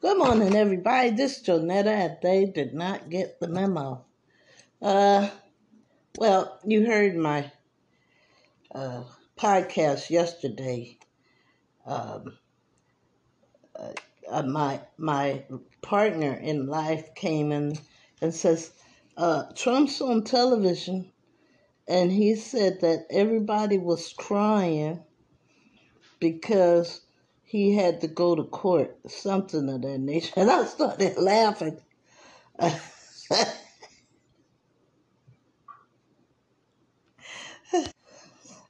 Good morning, everybody. This is Jonetta, they did not get the memo. Uh, well, you heard my uh, podcast yesterday. Um, uh, uh, my my partner in life came in and says, uh, "Trump's on television," and he said that everybody was crying because he had to go to court, something of that nature. And I started laughing.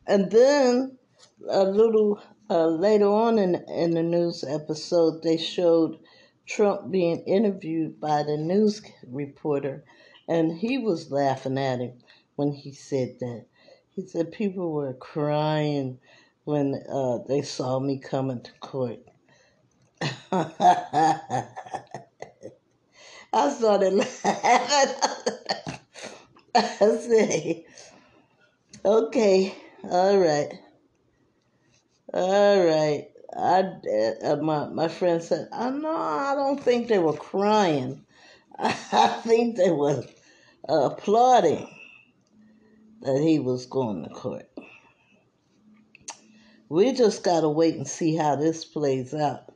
and then a little uh, later on in, in the news episode, they showed Trump being interviewed by the news reporter, and he was laughing at him when he said that. He said people were crying when uh, they saw me coming to court. I started laughing. I said, okay, all right, all right. I, uh, my, my friend said, oh, no, I don't think they were crying. I think they were uh, applauding that he was going to court. We just got to wait and see how this plays out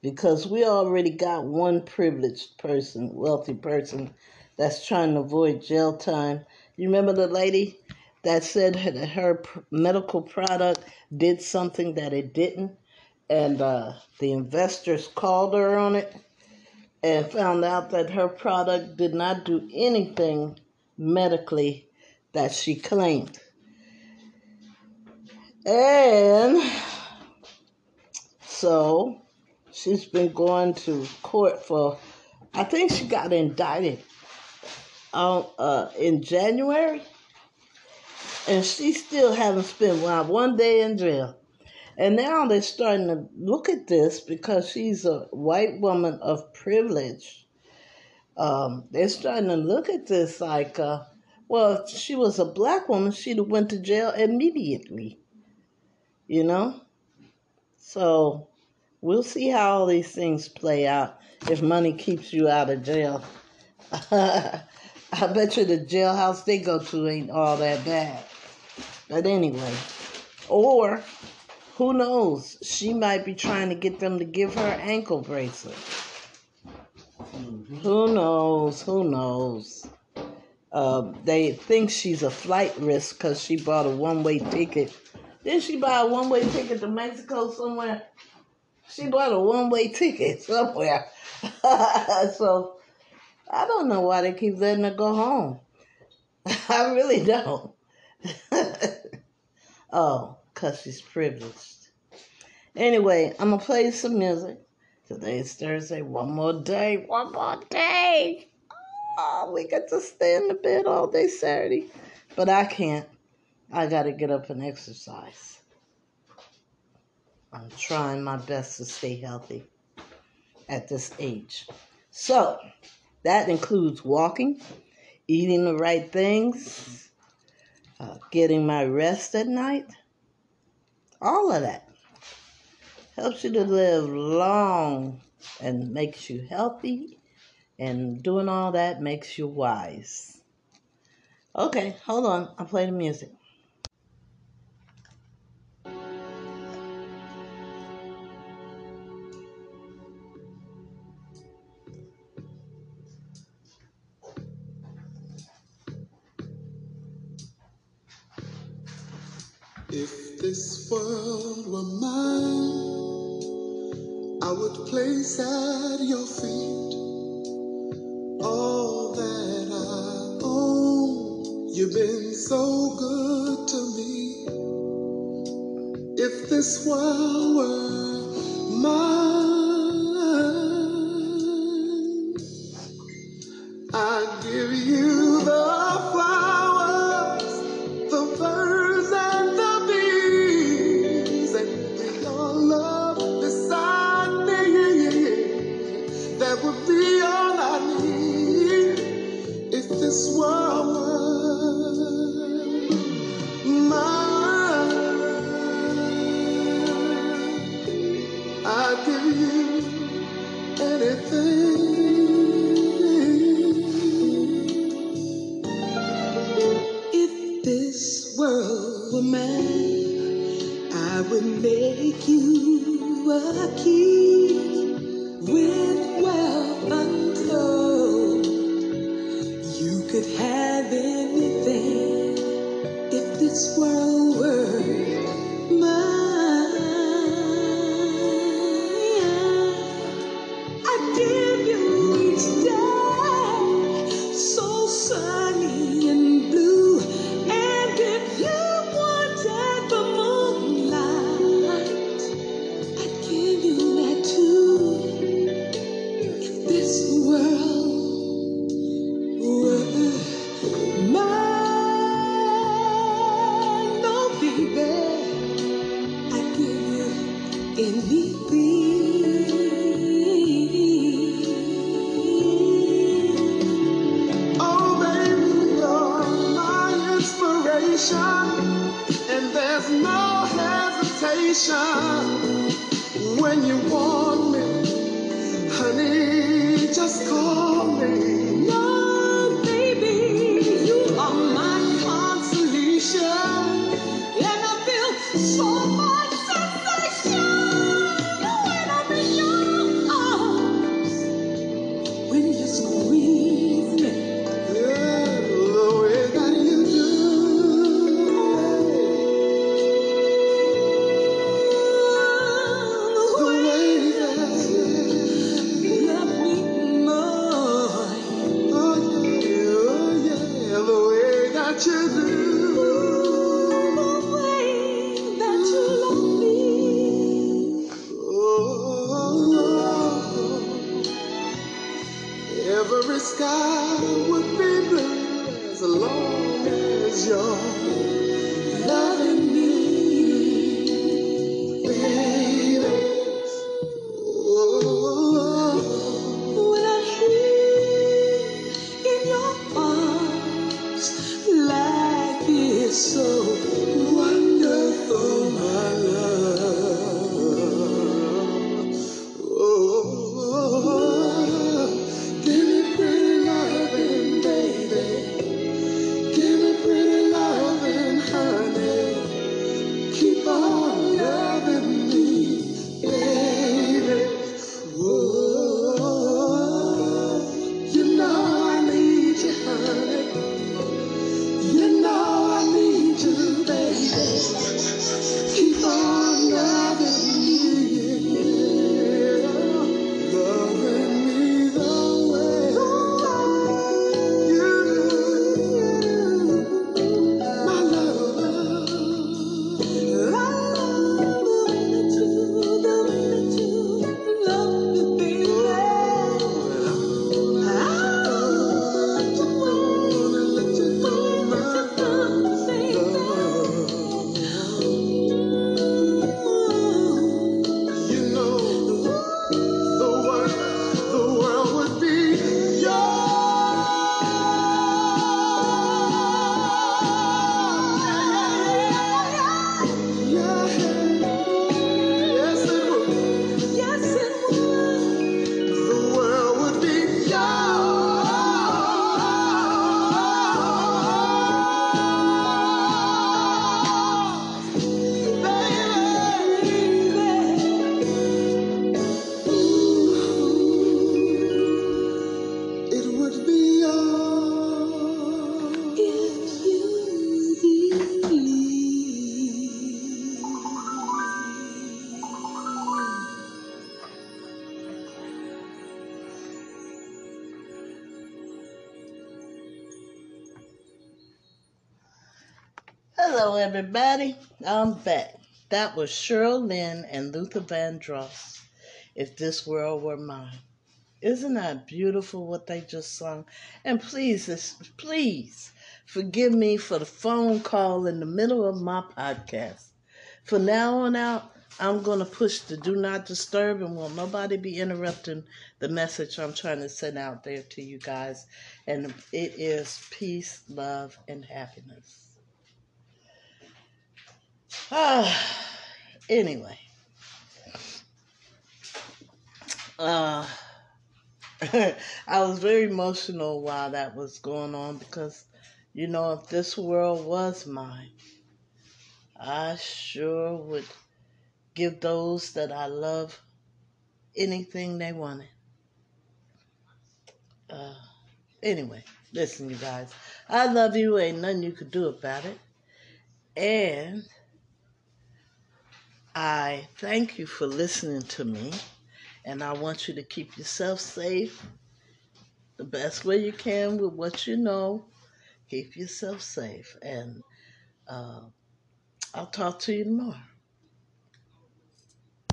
because we already got one privileged person, wealthy person, that's trying to avoid jail time. You remember the lady that said that her medical product did something that it didn't, and uh, the investors called her on it and found out that her product did not do anything medically that she claimed. And so she's been going to court for, I think she got indicted uh, uh, in January. And she still hasn't spent one day in jail. And now they're starting to look at this because she's a white woman of privilege. Um, they're starting to look at this like, uh, well, if she was a black woman, she'd have went to jail immediately you know? So we'll see how all these things play out if money keeps you out of jail. I bet you the jailhouse they go to ain't all that bad. But anyway, or who knows? She might be trying to get them to give her ankle bracelet. Mm-hmm. Who knows? Who knows? Uh, they think she's a flight risk because she bought a one way ticket did she buy a one way ticket to Mexico somewhere? She bought a one way ticket somewhere. so I don't know why they keep letting her go home. I really don't. oh, because she's privileged. Anyway, I'm going to play some music. Today's Thursday. One more day. One more day. Oh, we get to stay in the bed all day Saturday. But I can't. I got to get up and exercise. I'm trying my best to stay healthy at this age. So, that includes walking, eating the right things, uh, getting my rest at night. All of that helps you to live long and makes you healthy, and doing all that makes you wise. Okay, hold on. I'll play the music. If this world were mine, I would place at your feet all that I own. You've been so good to me. If this world were mine, If this world were mine, I would make you a king. Hesitation Every sky would be blue as long as you're loving me, baby. Oh, oh, oh. when I'm here in your arms, life is so Hello, everybody. I'm back. That was Cheryl Lynn and Luther Vandross. If this world were mine, isn't that beautiful what they just sung? And please, please forgive me for the phone call in the middle of my podcast. For now on out, I'm going to push the do not disturb and will nobody be interrupting the message I'm trying to send out there to you guys. And it is peace, love, and happiness. Ah, anyway. Uh, I was very emotional while that was going on because, you know, if this world was mine, I sure would give those that I love anything they wanted. Uh, anyway, listen, you guys. I love you. Ain't nothing you could do about it. And I thank you for listening to me. And I want you to keep yourself safe the best way you can with what you know. Keep yourself safe. And uh, I'll talk to you tomorrow.